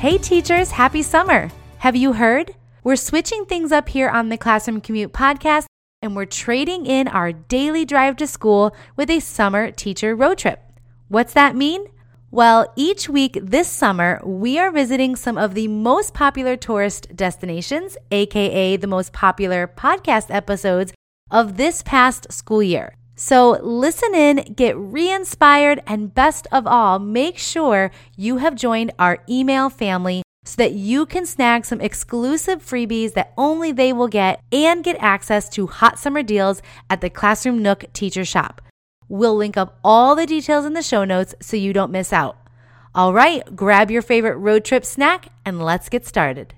Hey, teachers, happy summer! Have you heard? We're switching things up here on the Classroom Commute podcast, and we're trading in our daily drive to school with a summer teacher road trip. What's that mean? Well, each week this summer, we are visiting some of the most popular tourist destinations, aka the most popular podcast episodes of this past school year. So listen in, get re inspired, and best of all, make sure you have joined our email family so that you can snag some exclusive freebies that only they will get and get access to hot summer deals at the Classroom Nook Teacher Shop. We'll link up all the details in the show notes so you don't miss out. All right, grab your favorite road trip snack and let's get started.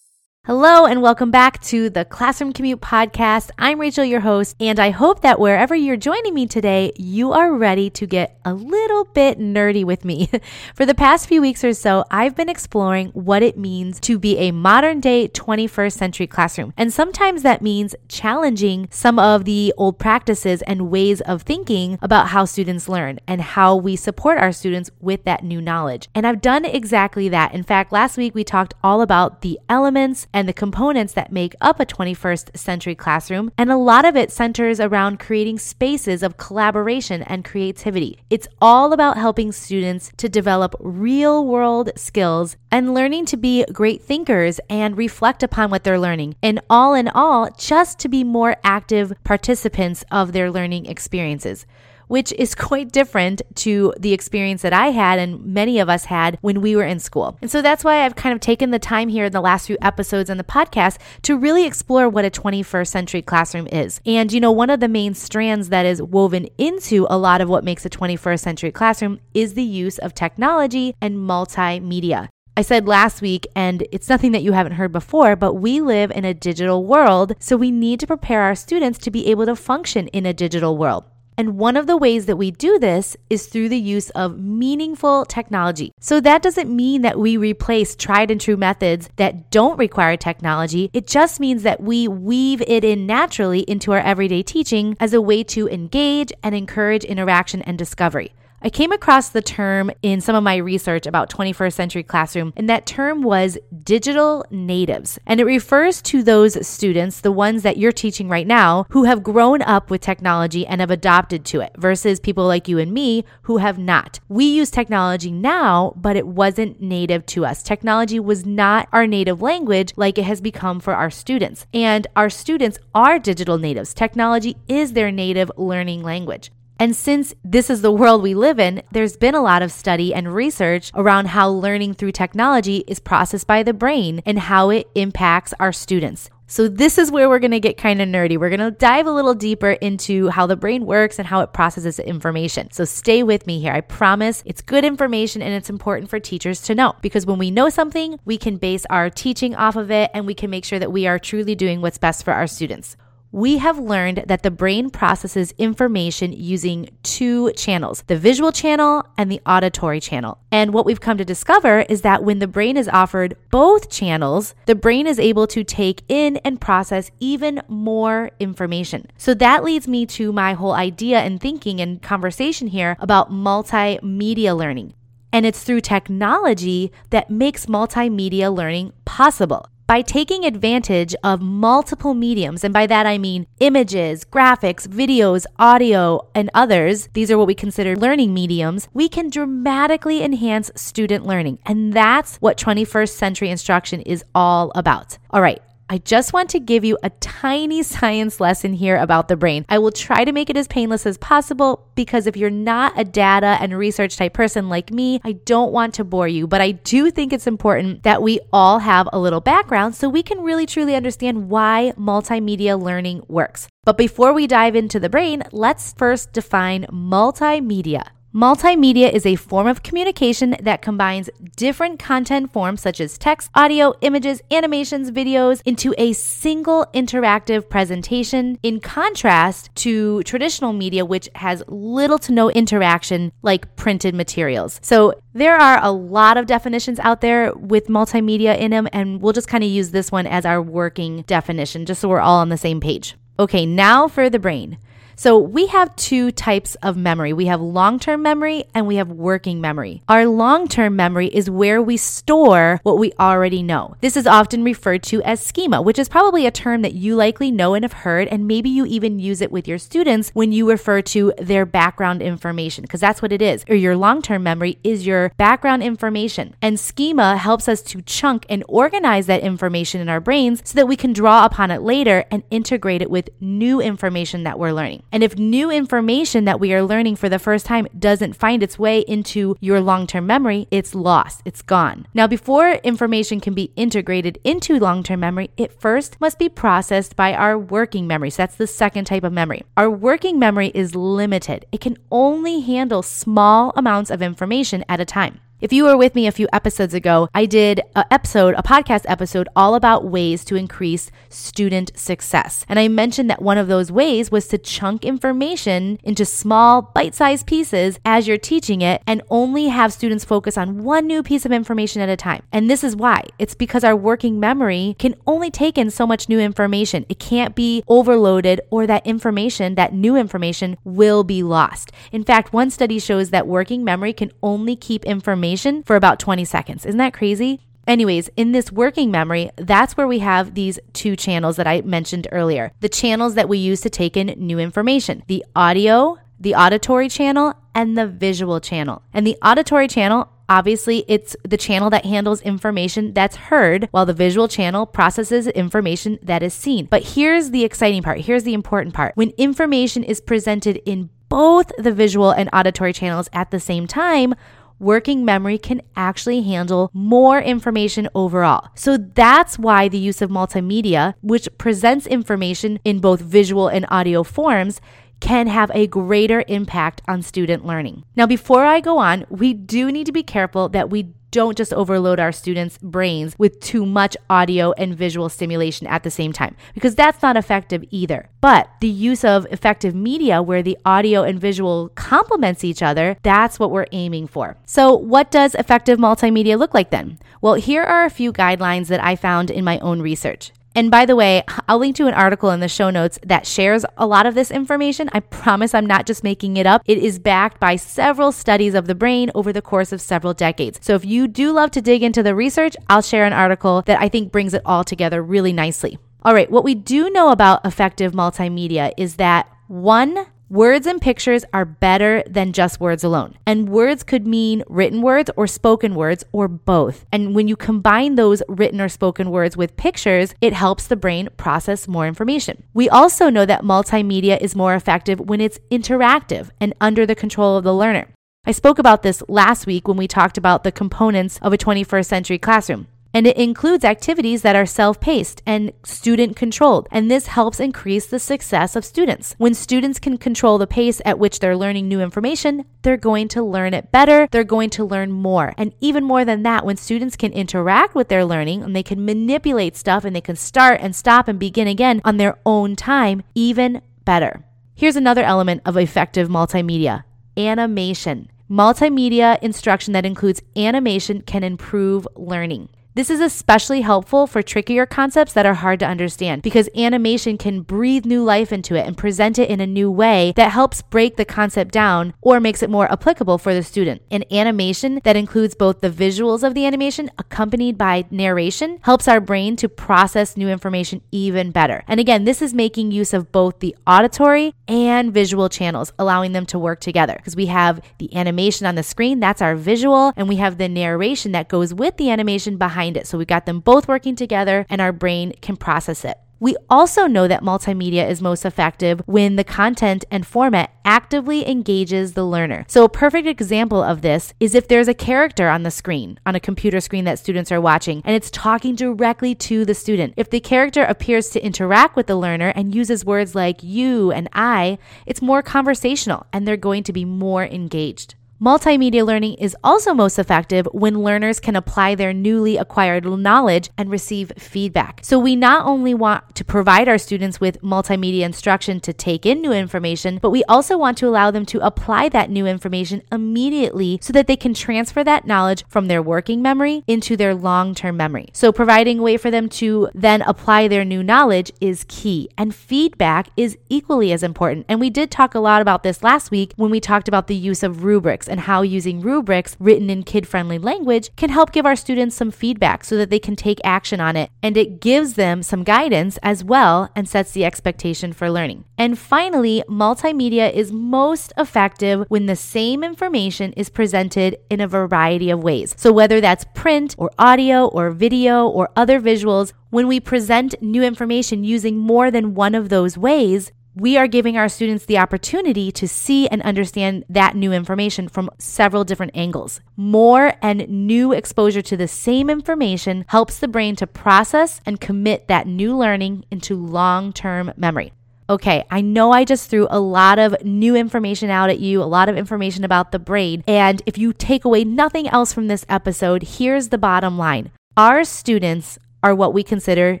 Hello, and welcome back to the Classroom Commute Podcast. I'm Rachel, your host, and I hope that wherever you're joining me today, you are ready to get a little bit nerdy with me. For the past few weeks or so, I've been exploring what it means to be a modern day 21st century classroom. And sometimes that means challenging some of the old practices and ways of thinking about how students learn and how we support our students with that new knowledge. And I've done exactly that. In fact, last week we talked all about the elements and the components that make up a 21st century classroom, and a lot of it centers around creating spaces of collaboration and creativity. It's all about helping students to develop real world skills and learning to be great thinkers and reflect upon what they're learning. And all in all, just to be more active participants of their learning experiences which is quite different to the experience that I had and many of us had when we were in school. And so that's why I've kind of taken the time here in the last few episodes on the podcast to really explore what a 21st century classroom is. And, you know, one of the main strands that is woven into a lot of what makes a 21st century classroom is the use of technology and multimedia. I said last week, and it's nothing that you haven't heard before, but we live in a digital world, so we need to prepare our students to be able to function in a digital world. And one of the ways that we do this is through the use of meaningful technology. So that doesn't mean that we replace tried and true methods that don't require technology. It just means that we weave it in naturally into our everyday teaching as a way to engage and encourage interaction and discovery. I came across the term in some of my research about 21st century classroom, and that term was digital natives. And it refers to those students, the ones that you're teaching right now, who have grown up with technology and have adopted to it, versus people like you and me who have not. We use technology now, but it wasn't native to us. Technology was not our native language like it has become for our students. And our students are digital natives. Technology is their native learning language. And since this is the world we live in, there's been a lot of study and research around how learning through technology is processed by the brain and how it impacts our students. So, this is where we're to get kind of nerdy. We're to dive a little deeper into how the brain works and how it processes information. So, stay with me here. I promise it's good information and it's important for teachers to know because when we know something, we can base our teaching off of it and we can make sure that we are truly doing what's best for our students we have learned that the brain processes information using two channels the visual channel and the auditory channel. And what we've come to discover is that when the brain is offered both channels, the brain is able to take in and process even more information. So that leads me to my whole idea and thinking and conversation here about multimedia learning. And it's through technology that makes multimedia learning possible by taking advantage of multiple mediums, and by that I mean images, graphics, videos, audio, and others, these are what we consider learning mediums, we can dramatically enhance student learning. And that's what 21st century instruction is all about. All right, I just want to give you a tiny science lesson here about the brain. I will try to make it as painless as possible because if you're not a data and research type person like me, I don't want to bore you, but I do think it's important that we all have a little background so we can really truly understand why multimedia learning works. But before we dive into the brain, let's first define multimedia. Multimedia is a form of communication that combines different content forms such as text, audio, images, animations, videos into a single interactive presentation in contrast to traditional media, which has little to no interaction like printed materials. So there are a lot of definitions out there with multimedia in them, and we'll just kind of use this one as our working definition just so we're all on the same page. Okay, now for the brain. So we have two types of memory. We have long-term memory and we have working memory. Our long-term memory is where we store what we already know. This is often referred to as schema, which is probably a term that you likely know and have heard, and maybe you even use it with your students when you refer to their background information, because that's what it is. Or your long-term memory is your background information. And schema helps us to chunk and organize that information in our brains so that we can draw upon it later and integrate it with new information that we're learning. And if new information that we are learning for the first time doesn't find its way into your long term memory, it's lost, it's gone. Now, before information can be integrated into long term memory, it first must be processed by our working memory. So that's the second type of memory. Our working memory is limited, it can only handle small amounts of information at a time. If you were with me a few episodes ago, I did an episode, a podcast episode, all about ways to increase student success. And I mentioned that one of those ways was to chunk information into small, bite sized pieces as you're teaching it and only have students focus on one new piece of information at a time. And this is why it's because our working memory can only take in so much new information. It can't be overloaded, or that information, that new information, will be lost. In fact, one study shows that working memory can only keep information information for about 20 seconds. Isn't that crazy? Anyways, in this working memory, that's where we have these two channels that I mentioned earlier. The channels that we use to take in new information the audio, the auditory channel, and the visual channel. And the auditory channel, obviously, it's the channel that handles information that's heard, while the visual channel processes information that is seen. But here's the exciting part here's the important part. When information is presented in both the visual and auditory channels at the same time, working memory can actually handle more information overall. So that's why the use of multimedia, which presents information in both visual and audio forms, can have a greater impact on student learning. Now, before I go on, we do need to be careful that we don't just overload our students' brains with too much audio and visual stimulation at the same time, because that's not effective either. But the use of effective media where the audio and visual complements each other, that's what we're aiming for. So, what does effective multimedia look like then? Well, here are a few guidelines that I found in my own research. And by the way, I'll link to an article in the show notes that shares a lot of this information. I promise I'm not just making it up. It is backed by several studies of the brain over the course of several decades. So if you do love to dig into the research, I'll share an article that I think brings it all together really nicely. All right, what we do know about effective multimedia is that one, Words and pictures are better than just words alone. And words could mean written words or spoken words or both. And when you combine those written or spoken words with pictures, it helps the brain process more information. We also know that multimedia is more effective when it's interactive and under the control of the learner. I spoke about this last week when we talked about the components of a 21st century classroom and it includes activities that are self paced and student controlled. And this helps increase the success of students. When students can control the pace at which they're learning new information, they're going to learn it better, they're going to learn more. And even more than that, when students can interact with their learning and they can manipulate stuff and they can start and stop and begin again on their own time, even better. Here's another element of effective multimedia animation. Multimedia instruction that includes animation can improve learning. This is especially helpful for trickier concepts that are hard to understand because animation can breathe new life into it and present it in a new way that helps break the concept down or makes it more applicable for the student. An animation that includes both the visuals of the animation accompanied by narration helps our brain to process new information even better. And again, this is making use of both the auditory and visual channels, allowing them to work together because we have the animation on the screen, that's our visual, and we have the narration that goes with the animation behind behind it. So we got them both working together and our brain can process it. We also know that multimedia is most effective when the content and format actively engages the learner. So, a perfect example of this is if there's a character on the screen, on a computer screen that students are watching, and it's talking directly to the student. If the character appears to interact with the learner and uses words like you and I, it's more conversational and they're going to be more engaged. Multimedia learning is also most effective when learners can apply their newly acquired knowledge and receive feedback. So, we not only want to provide our students with multimedia instruction to take in new information, but we also want to allow them to apply that new information immediately so that they can transfer that knowledge from their working memory into their long term memory. So, providing a way for them to then apply their new knowledge is key, and feedback is equally as important. And we did talk a lot about this last week when we talked about the use of rubrics rubrics and how using rubrics written in kid friendly language can help give our students some feedback so that they can take action on it. And it gives them some guidance as well and sets the expectation for learning. And finally, multimedia is most effective when the same information is presented in a variety of ways. So whether that's print or audio or video or other visuals, when we present new information using more than one of those ways, we are giving our students the opportunity to see and understand that new information from several different angles. More and new exposure to the same information helps the brain to process and commit that new learning into long term memory. Okay, I know I just threw a lot of new information out at you, a lot of information about the brain. And if you take away nothing else from this episode, here's the bottom line. Our students are what we consider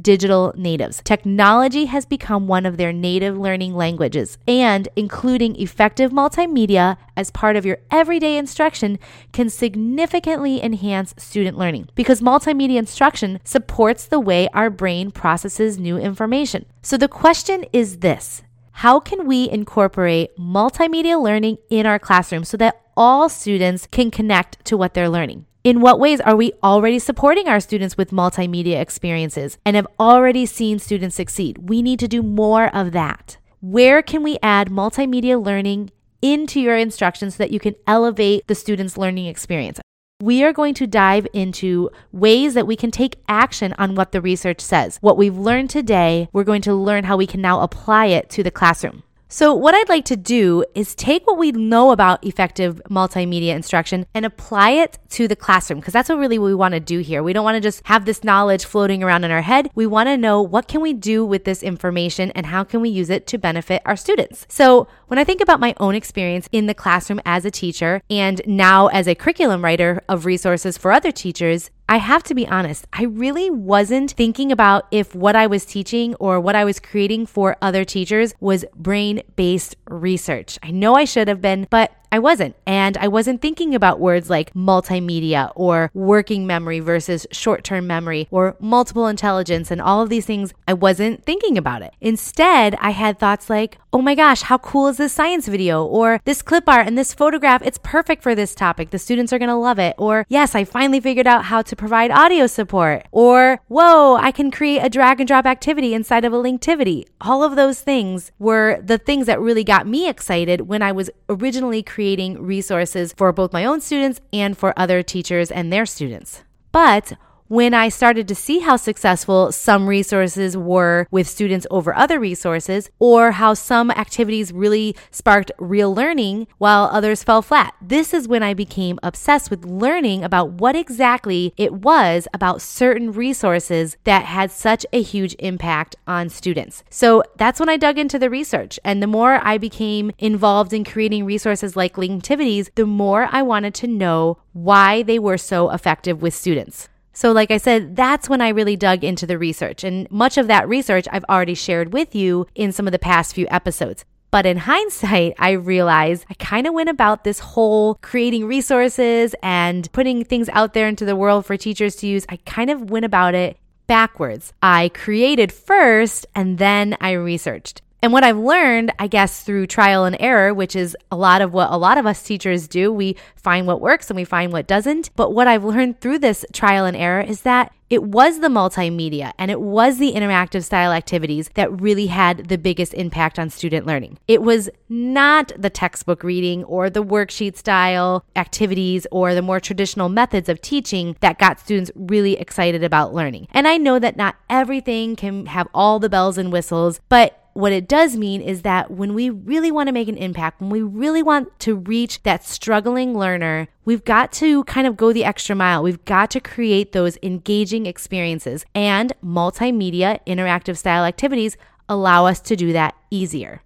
digital natives. Technology has become one of their native learning languages, and including effective multimedia as part of your everyday instruction can significantly enhance student learning because multimedia instruction supports the way our brain processes new information. So the question is this how can we incorporate multimedia learning in our classroom so that all students can connect to what they're learning? In what ways are we already supporting our students with multimedia experiences and have already seen students succeed? We need to do more of that. Where can we add multimedia learning into your instruction so that you can elevate the student's learning experience? We are going to dive into ways that we can take action on what the research says. What we've learned today, we're going to learn how we can now apply it to the classroom. So, what I'd like to do is take what we know about effective multimedia instruction and apply it to the classroom because that's what really we want to do here. We don't want to just have this knowledge floating around in our head. We want to know what can we do with this information and how can we use it to benefit our students. So, when I think about my own experience in the classroom as a teacher and now as a curriculum writer of resources for other teachers, I have to be honest, I really wasn't thinking about if what I was teaching or what I was creating for other teachers was brain based research. I know I should have been, but I wasn't. And I wasn't thinking about words like multimedia or working memory versus short term memory or multiple intelligence and all of these things. I wasn't thinking about it. Instead, I had thoughts like, oh my gosh, how cool is this science video? Or this clip art and this photograph, it's perfect for this topic. The students are going to love it. Or yes, I finally figured out how to provide audio support. Or whoa, I can create a drag and drop activity inside of a Linktivity. All of those things were the things that really got me excited when I was originally creating creating resources for both my own students and for other teachers and their students. But when I started to see how successful some resources were with students over other resources, or how some activities really sparked real learning while others fell flat. This is when I became obsessed with learning about what exactly it was about certain resources that had such a huge impact on students. So that's when I dug into the research. And the more I became involved in creating resources like Linktivities, the more I wanted to know why they were so effective with students. So, like I said, that's when I really dug into the research. And much of that research I've already shared with you in some of the past few episodes. But in hindsight, I realized I kind of went about this whole creating resources and putting things out there into the world for teachers to use. I kind of went about it backwards. I created first and then I researched. And what I've learned, I guess, through trial and error, which is a lot of what a lot of us teachers do, we find what works and we find what doesn't. But what I've learned through this trial and error is that it was the multimedia and it was the interactive style activities that really had the biggest impact on student learning. It was not the textbook reading or the worksheet style activities or the more traditional methods of teaching that got students really excited about learning. And I know that not everything can have all the bells and whistles, but what it does mean is that when we really want to make an impact, when we really want to reach that struggling learner, we've got to kind of go the extra mile. We've got to create those engaging experiences, and multimedia interactive style activities allow us to do that easier.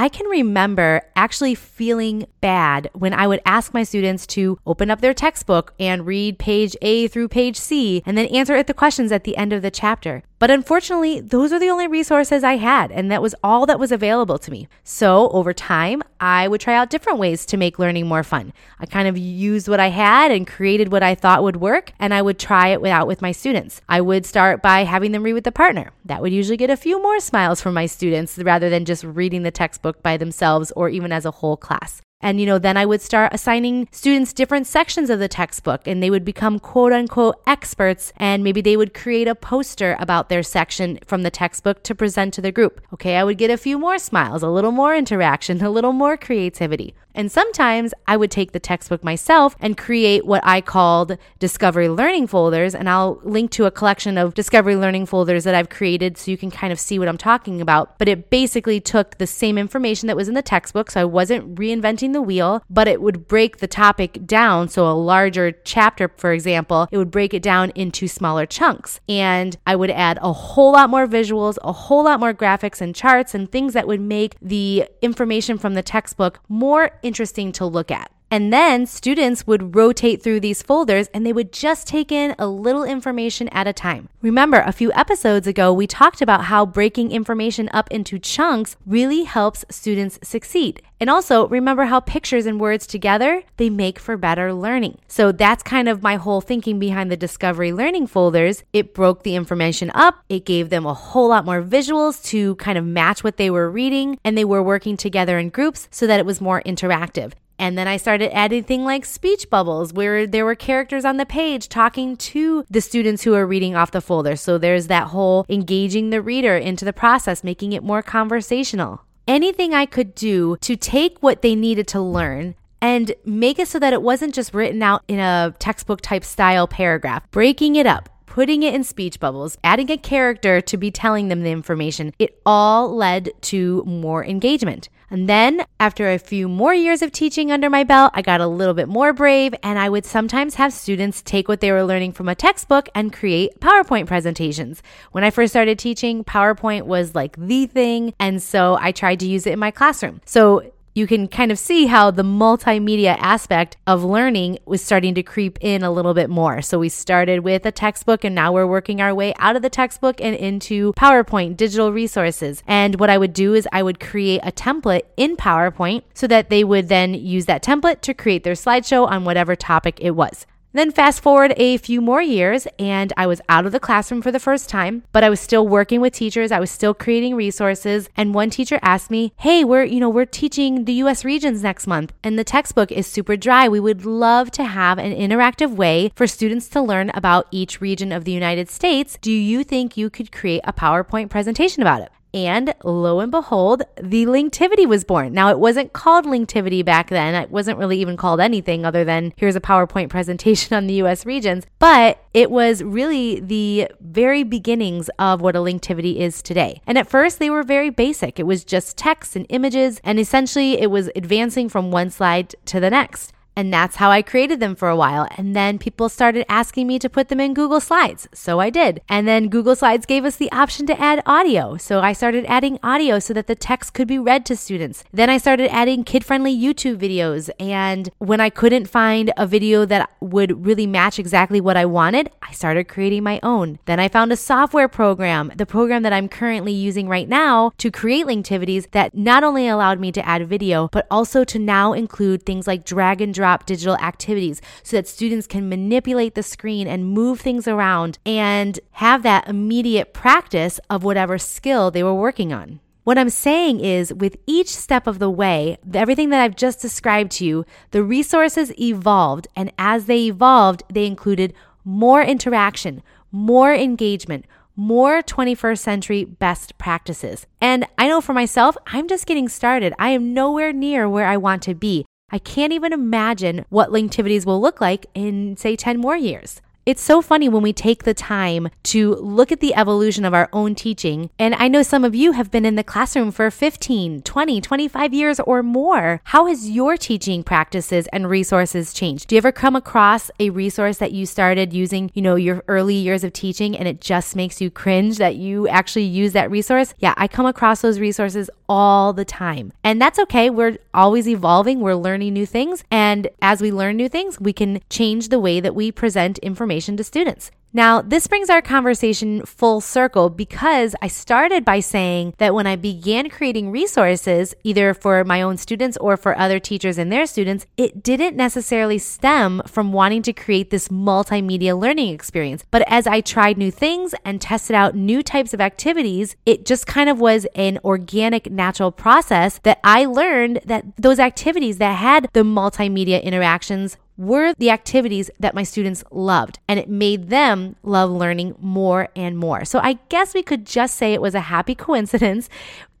I can remember actually feeling bad when I would ask my students to open up their textbook and read page A through page C and then answer the questions at the end of the chapter. But unfortunately, those are the only resources I had, and that was all that was available to me. So over time, I would try out different ways to make learning more fun. I kind of used what I had and created what I thought would work, and I would try it out with my students. I would start by having them read with a partner. That would usually get a few more smiles from my students rather than just reading the textbook by themselves or even as a whole class. And, you know, then I would start assigning students different sections of the textbook and they would become quote unquote experts. And maybe they would create a poster about their section from the textbook to present to the group. Okay, I would get a few more smiles, a little more interaction, a little more creativity. And sometimes I would take the textbook myself and create what I called discovery learning folders. And I'll link to a collection of discovery learning folders that I've created so you can kind of see what I'm talking about. But it basically took the same information that was in the textbook. So I wasn't reinventing the wheel, but it would break the topic down. So a larger chapter, for example, it would break it down into smaller chunks. And I would add a whole lot more visuals, a whole lot more graphics and charts and things that would make the information from the textbook more interesting to look at. And then students would rotate through these folders and they would just take in a little information at a time. Remember, a few episodes ago, we talked about how breaking information up into chunks really helps students succeed. And also remember how pictures and words together, they make for better learning. So that's kind of my whole thinking behind the discovery learning folders. It broke the information up. It gave them a whole lot more visuals to kind of match what they were reading and they were working together in groups so that it was more interactive. And then I started adding things like speech bubbles where there were characters on the page talking to the students who are reading off the folder. So there's that whole engaging the reader into the process, making it more conversational. Anything I could do to take what they needed to learn and make it so that it wasn't just written out in a textbook type style paragraph, breaking it up, putting it in speech bubbles, adding a character to be telling them the information, it all led to more engagement. And then, after a few more years of teaching under my belt, I got a little bit more brave, and I would sometimes have students take what they were learning from a textbook and create PowerPoint presentations. When I first started teaching, PowerPoint was like the thing, and so I tried to use it in my classroom. So, you can kind of see how the multimedia aspect of learning was starting to creep in a little bit more. So we started with a textbook and now we're working our way out of the textbook and into PowerPoint, digital resources. And what I would do is I would create a template in PowerPoint so that they would then use that template to create their slideshow on whatever topic it was. Then fast forward a few more years, and I was out of the classroom for the first time, but I was still working with teachers. I was still creating resources. And one teacher asked me, Hey, we're, you know, we're teaching the US regions next month, and the textbook is super dry. We would love to have an interactive way for students to learn about each region of the United States. Do you think you could create a PowerPoint presentation about it? And lo and behold, the Linktivity was born. Now, it wasn't called Linktivity back then. It wasn't really even called anything other than here's a PowerPoint presentation on the US regions. But it was really the very beginnings of what a Linktivity is today. And at first, they were very basic. It was just text and images, and essentially, it was advancing from one slide to the next. And that's how I created them for a while. And then people started asking me to put them in Google Slides. So I did. And then Google Slides gave us the option to add audio. So I started adding audio so that the text could be read to students. Then I started adding kid friendly YouTube videos. And when I couldn't find a video that would really match exactly what I wanted, I started creating my own. Then I found a software program, the program that I'm currently using right now to create Linktivities that not only allowed me to add video, but also to now include things like drag and drop digital activities so that students can manipulate the screen and move things around and have that immediate practice of whatever skill they were working on. What I'm saying is, with each step of the way, everything that I've just described to you, the resources evolved. And as they evolved, they included more interaction, more engagement, more 21st century best practices. And I know for myself, I'm just getting started. I am nowhere near where I want to be. I can't even imagine what Linktivities will look like in, say, 10 more years. It's so funny when we take the time to look at the evolution of our own teaching. And I know some of you have been in the classroom for 15, 20, 25 years or more. How has your teaching practices and resources changed? Do you ever come across a resource that you started using, you know, your early years of teaching and it just makes you cringe that you actually use that resource? Yeah, I come across those resources all the time. And that's okay. We're always evolving, we're learning new things. And as we learn new things, we can change the way that we present information information to students. Now, this brings our conversation full circle because I started by saying that when I began creating resources, either for my own students or for other teachers and their students, it didn't necessarily stem from wanting to create this multimedia learning experience. But as I tried new things and tested out new types of activities, it just kind of was an organic, natural process that I learned that those activities that had the multimedia interactions were the activities that my students loved, and it made them love learning more and more. So I guess we could just say it was a happy coincidence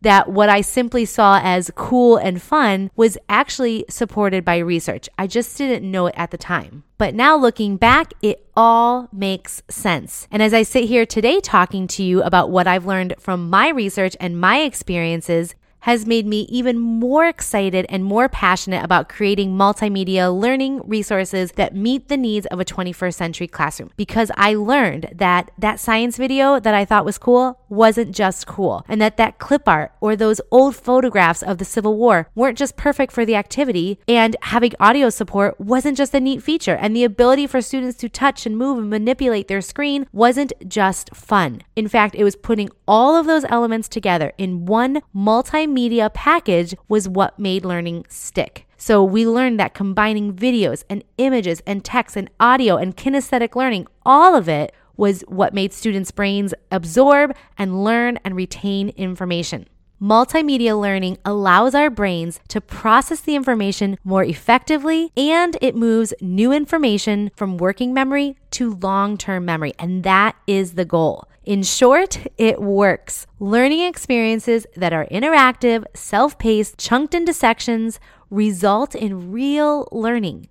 that what I simply saw as cool and fun was actually supported by research. I just didn't know it at the time. But now looking back, it all makes sense. And as I sit here today talking to you about what I've learned from my research and my experiences, has made me even more excited and more passionate about creating multimedia learning resources that meet the needs of a 21st century classroom because I learned that that science video that I thought was cool wasn't just cool and that that clip art or those old photographs of the Civil War weren't just perfect for the activity and having audio support wasn't just a neat feature and the ability for students to touch and move and manipulate their screen wasn't just fun. In fact, it was putting all of those elements together in one multi multimedia package was what made learning stick. So we learned that combining videos and images and text and audio and kinesthetic learning, all of it was what made students' brains absorb and learn and retain information. Multimedia learning allows our brains to process the information more effectively and it moves new information from working memory to long term memory. And that is the goal. In short, it works. Learning experiences that are interactive, self paced, chunked into sections result in real learning.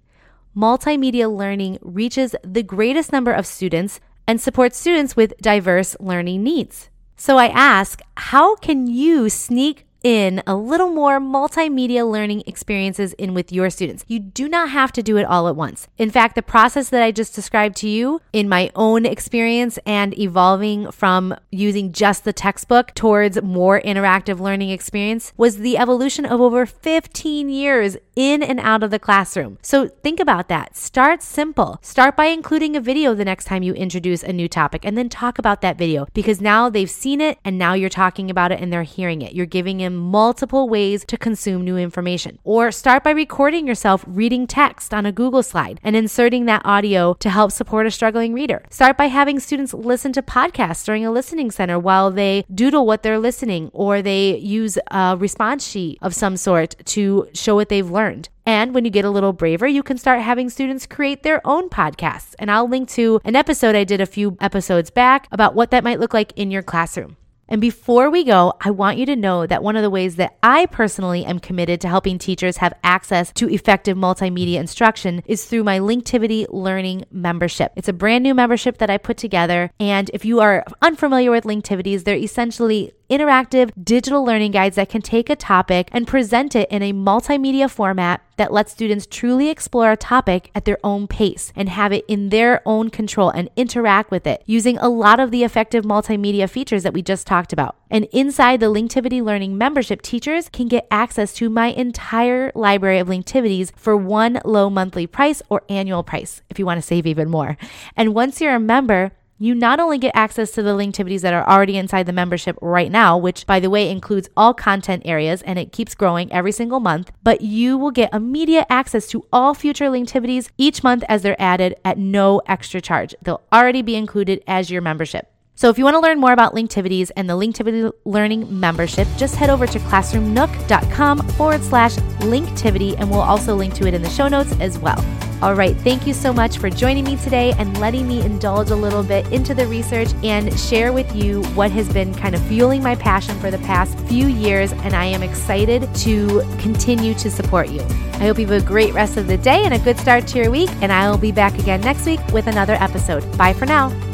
Multimedia learning reaches the greatest number of students and supports students with diverse learning needs. So I ask, how can you sneak in a little more multimedia learning experiences in with your students. You do not have to do it all at once. In fact, the process that I just described to you in my own experience and evolving from using just the textbook towards more interactive learning experience was the evolution of over 15 years in and out of the classroom. So think about that. Start simple. Start by including a video the next time you introduce a new topic and then talk about that video because now they've seen it and now you're talking about it and they're hearing it. You're giving them multiple ways to consume new information. Or start by recording yourself reading text on a Google slide and inserting that audio to help support a struggling reader. Start by having students listen to podcasts during a listening center while they doodle what they're listening or they use a response sheet of some sort to show what they've learned. And when you get a little braver, you can start having students create their own podcasts. And I'll link to an episode I did a few episodes back about what that might look like in your classroom. And before we go, I want you to know that one of the ways that I personally am committed to helping teachers have access to effective multimedia instruction is through my Linktivity Learning membership. It's a brand new membership that I put together. And if you are unfamiliar with Linktivities, they're essentially interactive digital learning guides that can take a topic and present it in a multimedia format that lets students truly explore a topic at their own pace and have it in their own control and interact with it using a lot of the effective multimedia features that we just talked about. And inside the Linktivity Learning membership, teachers can get access to my entire library of Linktivities for one low monthly price or annual price if you want to save even more. And once you're a member, you not only get access to the Linktivities that are already inside the membership right now, which by the way includes all content areas and it keeps growing every single month, but you will get immediate access to all future Linktivities each month as they're added at no extra charge. They'll already be included as your membership. So if you want to learn more about Linktivities and the Linktivity Learning membership, just head over to classroomnook.com forward slash Linktivity and we'll also link to it in the show notes as well. All right, thank you so much for joining me today and letting me indulge a little bit into the research and share with you what has been kind of fueling my passion for the past few years. And I am excited to continue to support you. I hope you have a great rest of the day and a good start to your week. And I will be back again next week with another episode. Bye for now.